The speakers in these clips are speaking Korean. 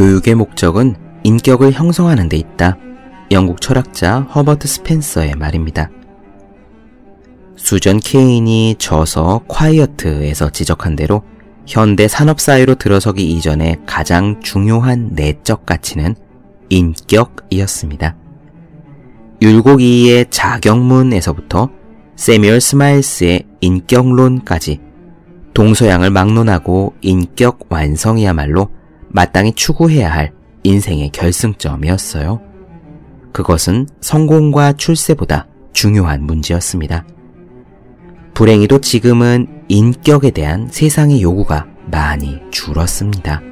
교육의 목적은 인격을 형성하는 데 있다. 영국 철학자 허버트 스펜서의 말입니다. 수전 케인이 저서 콰이어트에서 지적한 대로 현대 산업사회로 들어서기 이전에 가장 중요한 내적 가치는 인격이었습니다. 율곡 이의 자경문에서부터 새뮤얼 스마일스의 인격론까지 동서양을 막론하고 인격 완성이야말로 마땅히 추구해야 할 인생의 결승점이었어요. 그것은 성공과 출세보다 중요한 문제였습니다. 불행히도 지금은 인격에 대한 세상의 요구가 많이 줄었습니다.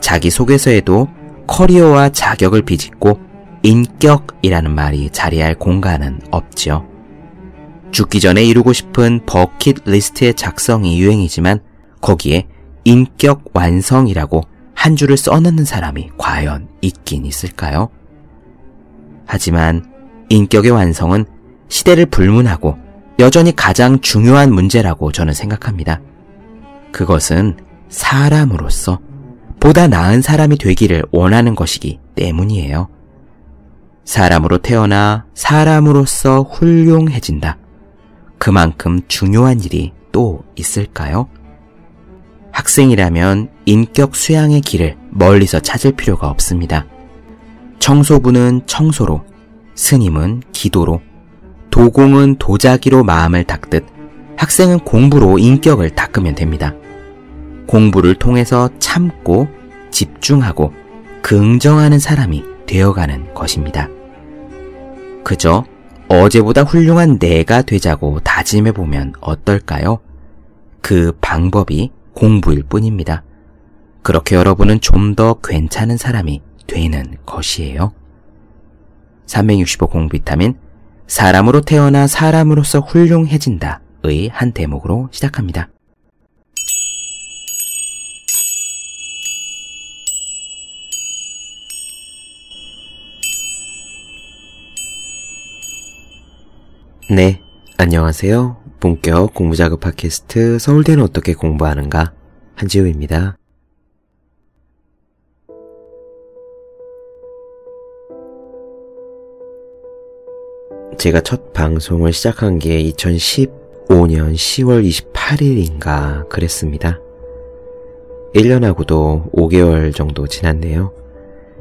자기 소개서에도 커리어와 자격을 비집고 인격이라는 말이 자리할 공간은 없지요. 죽기 전에 이루고 싶은 버킷 리스트의 작성이 유행이지만 거기에 인격 완성이라고 한 줄을 써넣는 사람이 과연 있긴 있을까요? 하지만 인격의 완성은 시대를 불문하고 여전히 가장 중요한 문제라고 저는 생각합니다. 그것은 사람으로서 보다 나은 사람이 되기를 원하는 것이기 때문이에요. 사람으로 태어나 사람으로서 훌륭해진다. 그만큼 중요한 일이 또 있을까요? 학생이라면 인격 수양의 길을 멀리서 찾을 필요가 없습니다. 청소부는 청소로, 스님은 기도로, 도공은 도자기로 마음을 닦듯 학생은 공부로 인격을 닦으면 됩니다. 공부를 통해서 참고 집중하고 긍정하는 사람이 되어가는 것입니다. 그저 어제보다 훌륭한 내가 되자고 다짐해보면 어떨까요? 그 방법이 공부일 뿐입니다. 그렇게 여러분은 좀 더 괜찮은 사람이 되는 것이에요. 365 공비타민 사람으로 태어나 사람으로서 훌륭해진다 의 한 대목으로 시작합니다. 네, 안녕하세요. 본격 공부자극 팟캐스트 서울대는 어떻게 공부하는가 한지우입니다. 제가 첫 방송을 시작한 게 2015년 10월 28일인가 그랬습니다. 1년하고도 5개월 정도 지났네요.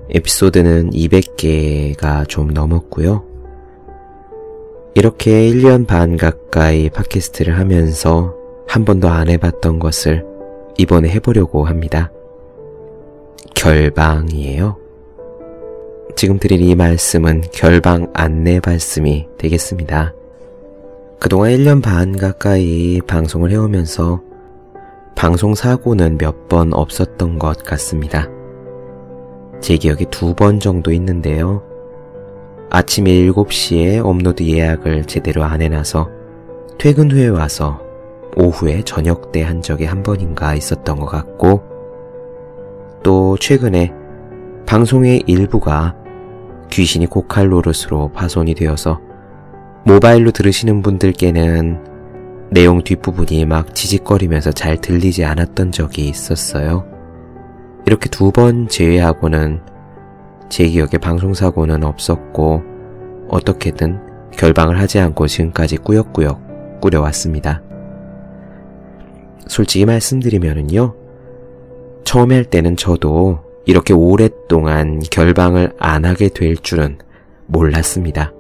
에피소드는 200개가 좀 넘었고요. 이렇게 1년 반 가까이 팟캐스트를 하면서 한 번도 안 해봤던 것을 이번에 해보려고 합니다. 결방이에요. 지금 드릴 이 말씀은 결방 안내 말씀이 되겠습니다. 그동안 1년 반 가까이 방송을 해오면서 방송 사고는 몇 번 없었던 것 같습니다. 제 기억에 두 번 정도 있는데요. 아침 7시에 업로드 예약을 제대로 안 해놔서 퇴근 후에 와서 오후에 저녁 때 한 적이 한 번인가 있었던 것 같고 또 최근에 방송의 일부가 귀신이 고칼 노릇으로 파손이 되어서 모바일로 들으시는 분들께는 내용 뒷부분이 막 지직거리면서 잘 들리지 않았던 적이 있었어요. 이렇게 두 번 제외하고는 제 기억에 방송사고는 없었고 어떻게든 결방을 하지 않고 지금까지 꾸역꾸역 꾸려왔습니다. 솔직히 말씀드리면은요, 처음에 할 때는 저도 이렇게 오랫동안 결방을 안 하게 될 줄은 몰랐습니다.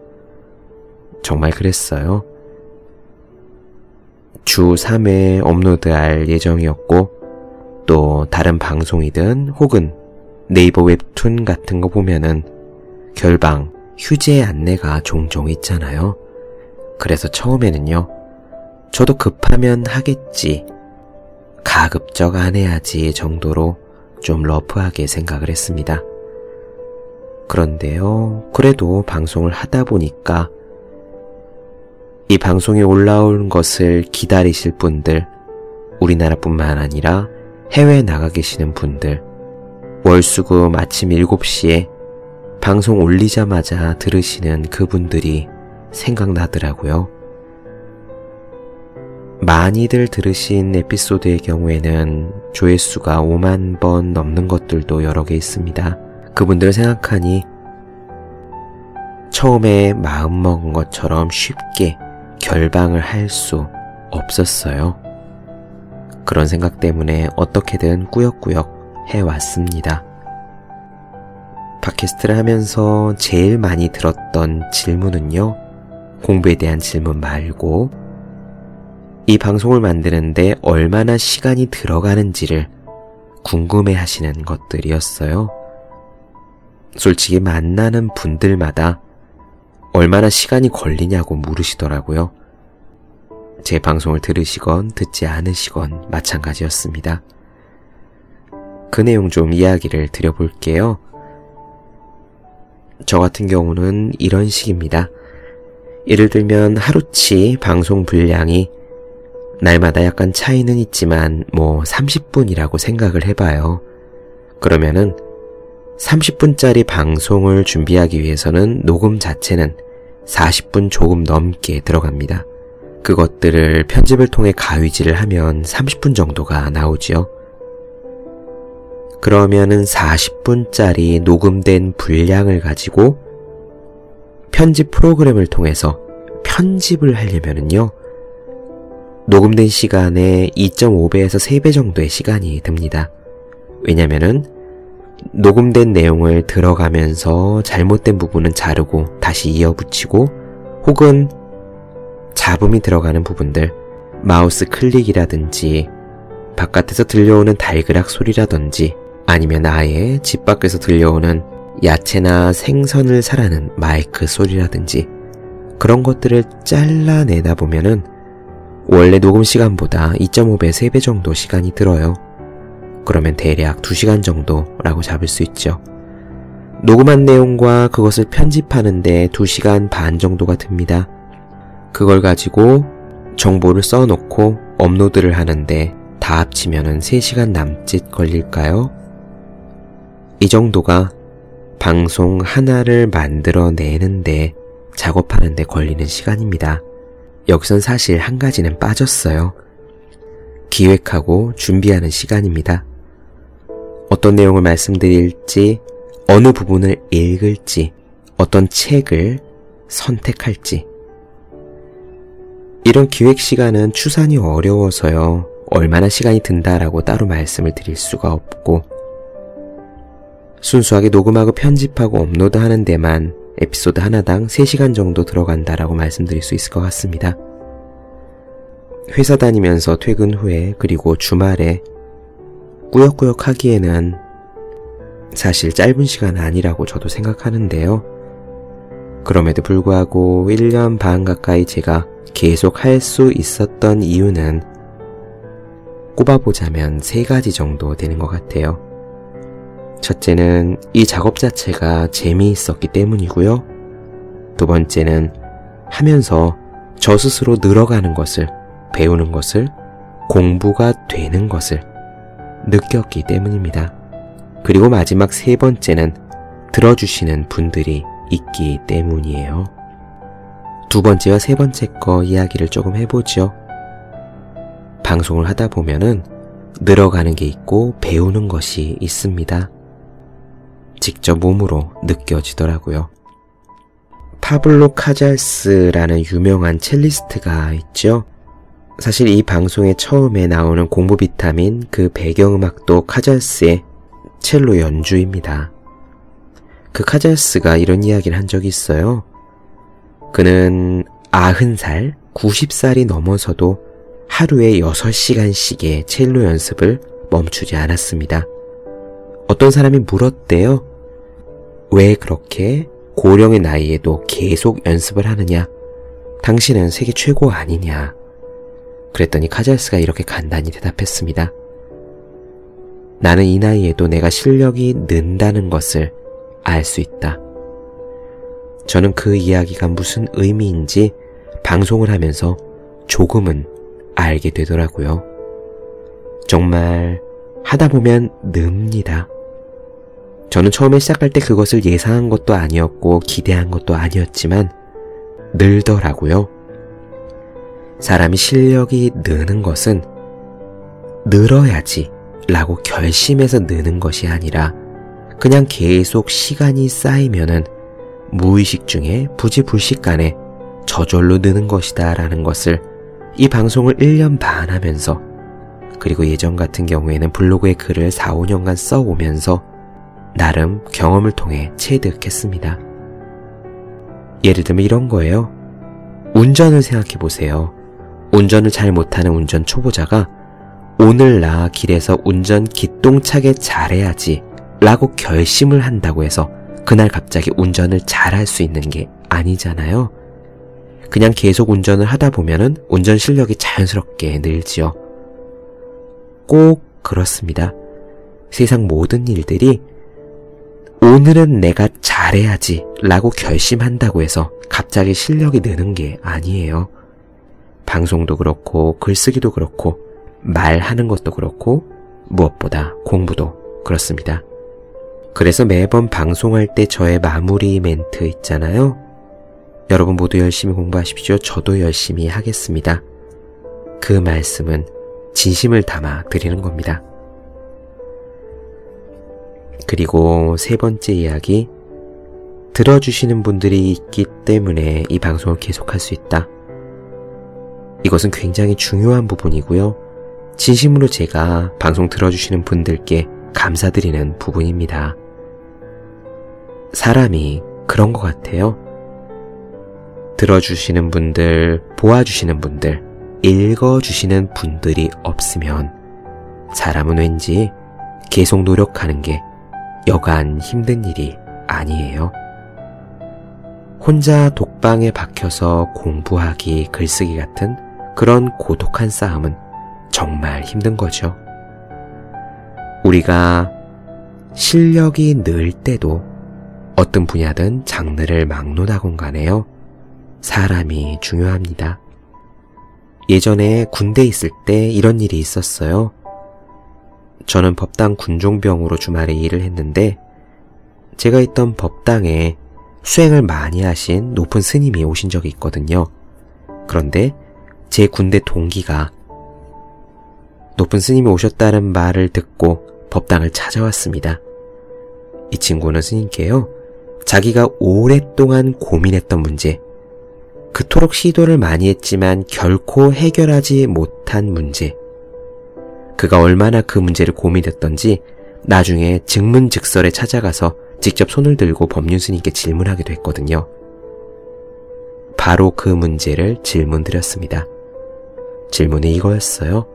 정말 그랬어요. 주 3회 업로드할 예정이었고, 또 다른 방송이든 혹은 네이버 웹툰 같은 거 보면은 결방, 휴재 안내가 종종 있잖아요. 그래서 처음에는요, 저도 급하면 하겠지, 가급적 안 해야지 정도로 좀 러프하게 생각을 했습니다. 그런데요, 그래도 방송을 하다 보니까 이 방송에 올라온 것을 기다리실 분들, 우리나라뿐만 아니라 해외에 나가 계시는 분들, 월수금 아침 7시에 방송 올리자마자 들으시는 그분들이 생각나더라고요. 많이들 들으신 에피소드의 경우에는 조회수가 5만 번 넘는 것들도 여러 개 있습니다. 그분들을 생각하니 처음에 마음먹은 것처럼 쉽게 결방을 할 수 없었어요. 그런 생각 때문에 어떻게든 꾸역꾸역 해왔습니다. 팟캐스트를 하면서 제일 많이 들었던 질문은요, 공부에 대한 질문 말고, 이 방송을 만드는데 얼마나 시간이 들어가는지를 궁금해 하시는 것들이었어요. 솔직히 만나는 분들마다 얼마나 시간이 걸리냐고 물으시더라고요. 제 방송을 들으시건 듣지 않으시건 마찬가지였습니다. 그 내용 좀 이야기를 드려볼게요. 저 같은 경우는 이런 식입니다. 예를 들면 하루치 방송 분량이 날마다 약간 차이는 있지만 뭐 30분이라고 생각을 해봐요. 그러면은 30분짜리 방송을 준비하기 위해서는 녹음 자체는 40분 조금 넘게 들어갑니다. 그것들을 편집을 통해 가위질을 하면 30분 정도가 나오지요. 그러면은 40분짜리 녹음된 분량을 가지고 편집 프로그램을 통해서 편집을 하려면은요, 녹음된 시간의 2.5배에서 3배 정도의 시간이 듭니다. 왜냐면은 녹음된 내용을 들어가면서 잘못된 부분은 자르고 다시 이어붙이고 혹은 잡음이 들어가는 부분들, 마우스 클릭이라든지 바깥에서 들려오는 달그락 소리라든지 아니면 아예 집 밖에서 들려오는 야채나 생선을 사라는 마이크 소리라든지 그런 것들을 잘라내다 보면은 원래 녹음 시간보다 2.5배, 3배 정도 시간이 들어요. 그러면 대략 2시간 정도라고 잡을 수 있죠. 녹음한 내용과 그것을 편집하는데 2시간 반 정도가 듭니다. 그걸 가지고 정보를 써놓고 업로드를 하는데 다 합치면은 3시간 남짓 걸릴까요? 이 정도가 방송 하나를 만들어내는데 작업하는데 걸리는 시간입니다. 여기선 사실 한 가지는 빠졌어요. 기획하고 준비하는 시간입니다. 어떤 내용을 말씀드릴지, 어느 부분을 읽을지, 어떤 책을 선택할지. 이런 기획 시간은 추산이 어려워서요. 얼마나 시간이 든다라고 따로 말씀을 드릴 수가 없고, 순수하게 녹음하고 편집하고 업로드 하는 데만 에피소드 하나당 3시간 정도 들어간다라고 말씀드릴 수 있을 것 같습니다. 회사 다니면서 퇴근 후에 그리고 주말에 꾸역꾸역 하기에는 사실 짧은 시간 아니라고 저도 생각하는데요. 그럼에도 불구하고 1년 반 가까이 제가 계속 할 수 있었던 이유는 꼽아보자면 세 가지 정도 되는 것 같아요. 첫째는 이 작업 자체가 재미있었기 때문이고요. 두 번째는 하면서 저 스스로 늘어가는 것을, 배우는 것을, 공부가 되는 것을 느꼈기 때문입니다. 그리고 마지막 세 번째는 들어주시는 분들이 있기 때문이에요. 두 번째와 세 번째 거 이야기를 조금 해보죠. 방송을 하다 보면은 늘어가는 게 있고 배우는 것이 있습니다. 직접 몸으로 느껴지더라고요. 파블로 카잘스라는 유명한 첼리스트가 있죠. 사실 이 방송에 처음에 나오는 공부 비타민 그 배경음악도 카잘스의 첼로 연주입니다. 그 카잘스가 이런 이야기를 한 적이 있어요. 그는 90살, 90살이 넘어서도 하루에 6시간씩의 첼로 연습을 멈추지 않았습니다. 어떤 사람이 물었대요. 왜 그렇게 고령의 나이에도 계속 연습을 하느냐? 당신은 세계 최고 아니냐? 그랬더니 카잘스가 이렇게 간단히 대답했습니다. 나는 이 나이에도 내가 실력이 는다는 것을 알 수 있다. 저는 그 이야기가 무슨 의미인지 방송을 하면서 조금은 알게 되더라고요. 정말 하다 보면 늡니다. 저는 처음에 시작할 때 그것을 예상한 것도 아니었고 기대한 것도 아니었지만 늘더라고요. 사람이 실력이 느는 것은 늘어야지 라고 결심해서 느는 것이 아니라 그냥 계속 시간이 쌓이면은 무의식 중에 부지불식 간에 저절로 느는 것이다 라는 것을 이 방송을 1년 반 하면서 그리고 예전 같은 경우에는 블로그에 글을 4, 5년간 써오면서 나름 경험을 통해 체득했습니다. 예를 들면 이런 거예요. 운전을 생각해 보세요. 운전을 잘 못하는 운전 초보자가 오늘 나 길에서 운전 기똥차게 잘해야지 라고 결심을 한다고 해서 그날 갑자기 운전을 잘할 수 있는 게 아니잖아요. 그냥 계속 운전을 하다 보면은 운전 실력이 자연스럽게 늘지요. 꼭 그렇습니다. 세상 모든 일들이 오늘은 내가 잘해야지 라고 결심한다고 해서 갑자기 실력이 느는 게 아니에요. 방송도 그렇고 글쓰기도 그렇고 말하는 것도 그렇고 무엇보다 공부도 그렇습니다. 그래서 매번 방송할 때 저의 마무리 멘트 있잖아요. 여러분 모두 열심히 공부하십시오. 저도 열심히 하겠습니다. 그 말씀은 진심을 담아 드리는 겁니다. 그리고 세 번째 이야기. 들어주시는 분들이 있기 때문에 이 방송을 계속할 수 있다. 이것은 굉장히 중요한 부분이고요. 진심으로 제가 방송 들어주시는 분들께 감사드리는 부분입니다. 사람이 그런 것 같아요. 들어주시는 분들, 보아주시는 분들, 읽어주시는 분들이 없으면 사람은 왠지 계속 노력하는 게 여간 힘든 일이 아니에요. 혼자 독방에 박혀서 공부하기, 글쓰기 같은 그런 고독한 싸움은 정말 힘든 거죠. 우리가 실력이 늘 때도 어떤 분야든 장르를 막론하건 간에요. 사람이 중요합니다. 예전에 군대 있을 때 이런 일이 있었어요. 저는 법당 군종병으로 주말에 일을 했는데 제가 있던 법당에 수행을 많이 하신 높은 스님이 오신 적이 있거든요. 그런데 제 군대 동기가 높은 스님이 오셨다는 말을 듣고 법당을 찾아왔습니다. 이 친구는 스님께요. 자기가 오랫동안 고민했던 문제, 그토록 시도를 많이 했지만 결코 해결하지 못한 문제. 그가 얼마나 그 문제를 고민했던지 나중에 증문즉설에 찾아가서 직접 손을 들고 법륜 스님께 질문하기도 했거든요. 바로 그 문제를 질문 드렸습니다. 질문이 이거였어요.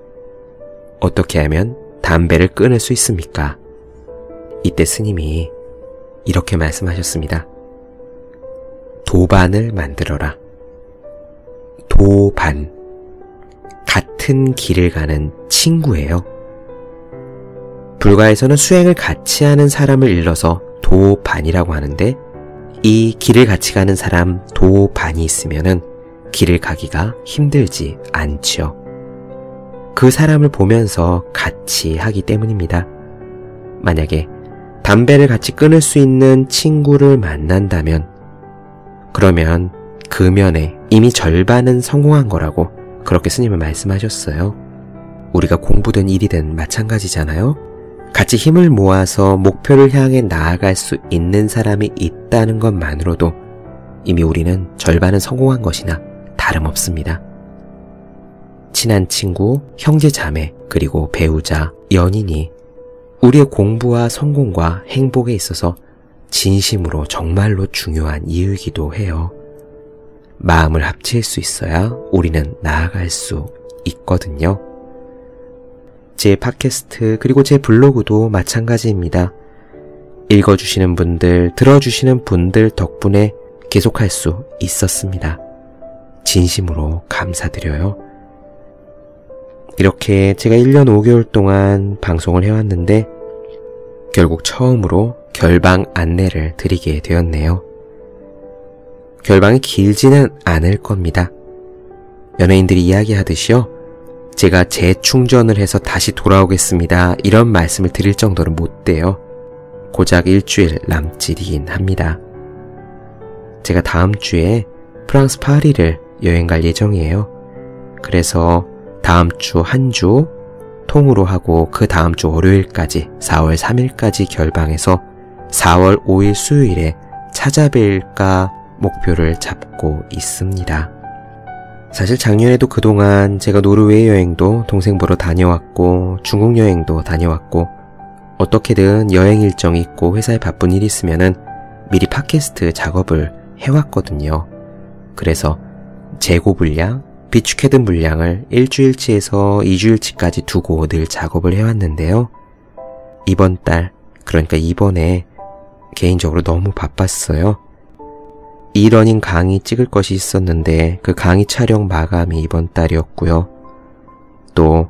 어떻게 하면 담배를 끊을 수 있습니까? 이때 스님이 이렇게 말씀하셨습니다. 도반을 만들어라. 도반. 같은 길을 가는 친구예요. 불가에서는 수행을 같이 하는 사람을 일러서 도반이라고 하는데 이 길을 같이 가는 사람 도반이 있으면은 길을 가기가 힘들지 않지요. 그 사람을 보면서 같이 하기 때문입니다. 만약에 담배를 같이 끊을 수 있는 친구를 만난다면 그러면 그 면에 이미 절반은 성공한 거라고 그렇게 스님은 말씀하셨어요. 우리가 공부든 일이든 마찬가지잖아요. 같이 힘을 모아서 목표를 향해 나아갈 수 있는 사람이 있다는 것만으로도 이미 우리는 절반은 성공한 것이나 다름없습니다. 친한 친구, 형제 자매, 그리고 배우자, 연인이 우리의 공부와 성공과 행복에 있어서 진심으로 정말로 중요한 이유이기도 해요. 마음을 합칠 수 있어야 우리는 나아갈 수 있거든요. 제 팟캐스트 그리고 제 블로그도 마찬가지입니다. 읽어주시는 분들, 들어주시는 분들 덕분에 계속할 수 있었습니다. 진심으로 감사드려요. 이렇게 제가 1년 5개월 동안 방송을 해왔는데 결국 처음으로 결방 안내를 드리게 되었네요. 결방이 길지는 않을 겁니다. 연예인들이 이야기하듯이요. 제가 재충전을 해서 다시 돌아오겠습니다. 이런 말씀을 드릴 정도로 못 돼요. 고작 일주일 남짓이긴 합니다. 제가 다음 주에 프랑스 파리를 여행 갈 예정이에요. 그래서 다음 주 한 주 통으로 하고 그 다음 주 월요일까지 4월 3일까지 결방해서 4월 5일 수요일에 찾아뵐까 목표를 잡고 있습니다. 사실 작년에도 그동안 제가 노르웨이 여행도 동생 보러 다녀왔고 중국 여행도 다녀왔고 어떻게든 여행 일정 있고 회사에 바쁜 일 있으면은 미리 팟캐스트 작업을 해왔거든요. 그래서 재고 분량, 비축해둔 분량을 일주일치에서 2주일치까지 두고 늘 작업을 해왔는데요. 이번 달, 그러니까 이번에 개인적으로 너무 바빴어요. 이러닝 강의 찍을 것이 있었는데 그 강의 촬영 마감이 이번 달이었고요. 또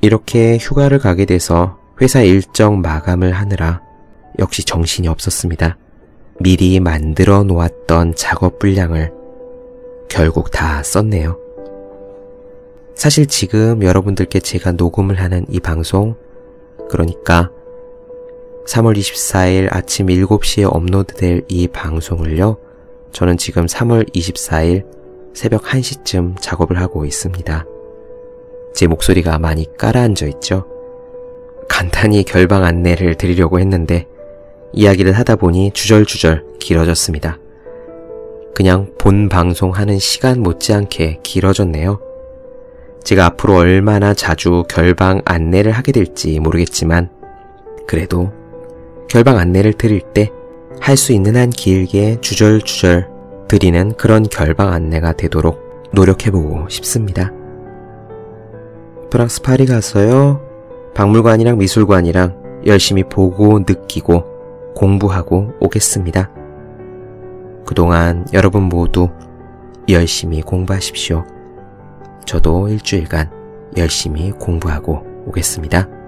이렇게 휴가를 가게 돼서 회사 일정 마감을 하느라 역시 정신이 없었습니다. 미리 만들어 놓았던 작업 분량을 결국 다 썼네요. 사실 지금 여러분들께 제가 녹음을 하는 이 방송, 그러니까 3월 24일 아침 7시에 업로드될 이 방송을요, 저는 지금 3월 24일 새벽 1시쯤 작업을 하고 있습니다. 제 목소리가 많이 깔아앉아 있죠? 간단히 결방 안내를 드리려고 했는데 이야기를 하다 보니 주절주절 길어졌습니다. 그냥 본 방송하는 시간 못지않게 길어졌네요. 제가 앞으로 얼마나 자주 결방 안내를 하게 될지 모르겠지만 그래도 결방 안내를 드릴 때 할 수 있는 한 길게 주절주절 드리는 그런 결방 안내가 되도록 노력해보고 싶습니다. 프랑스 파리 가서요. 박물관이랑 미술관이랑 열심히 보고 느끼고 공부하고 오겠습니다. 그동안 여러분 모두 열심히 공부하십시오. 저도 일주일간 열심히 공부하고 오겠습니다.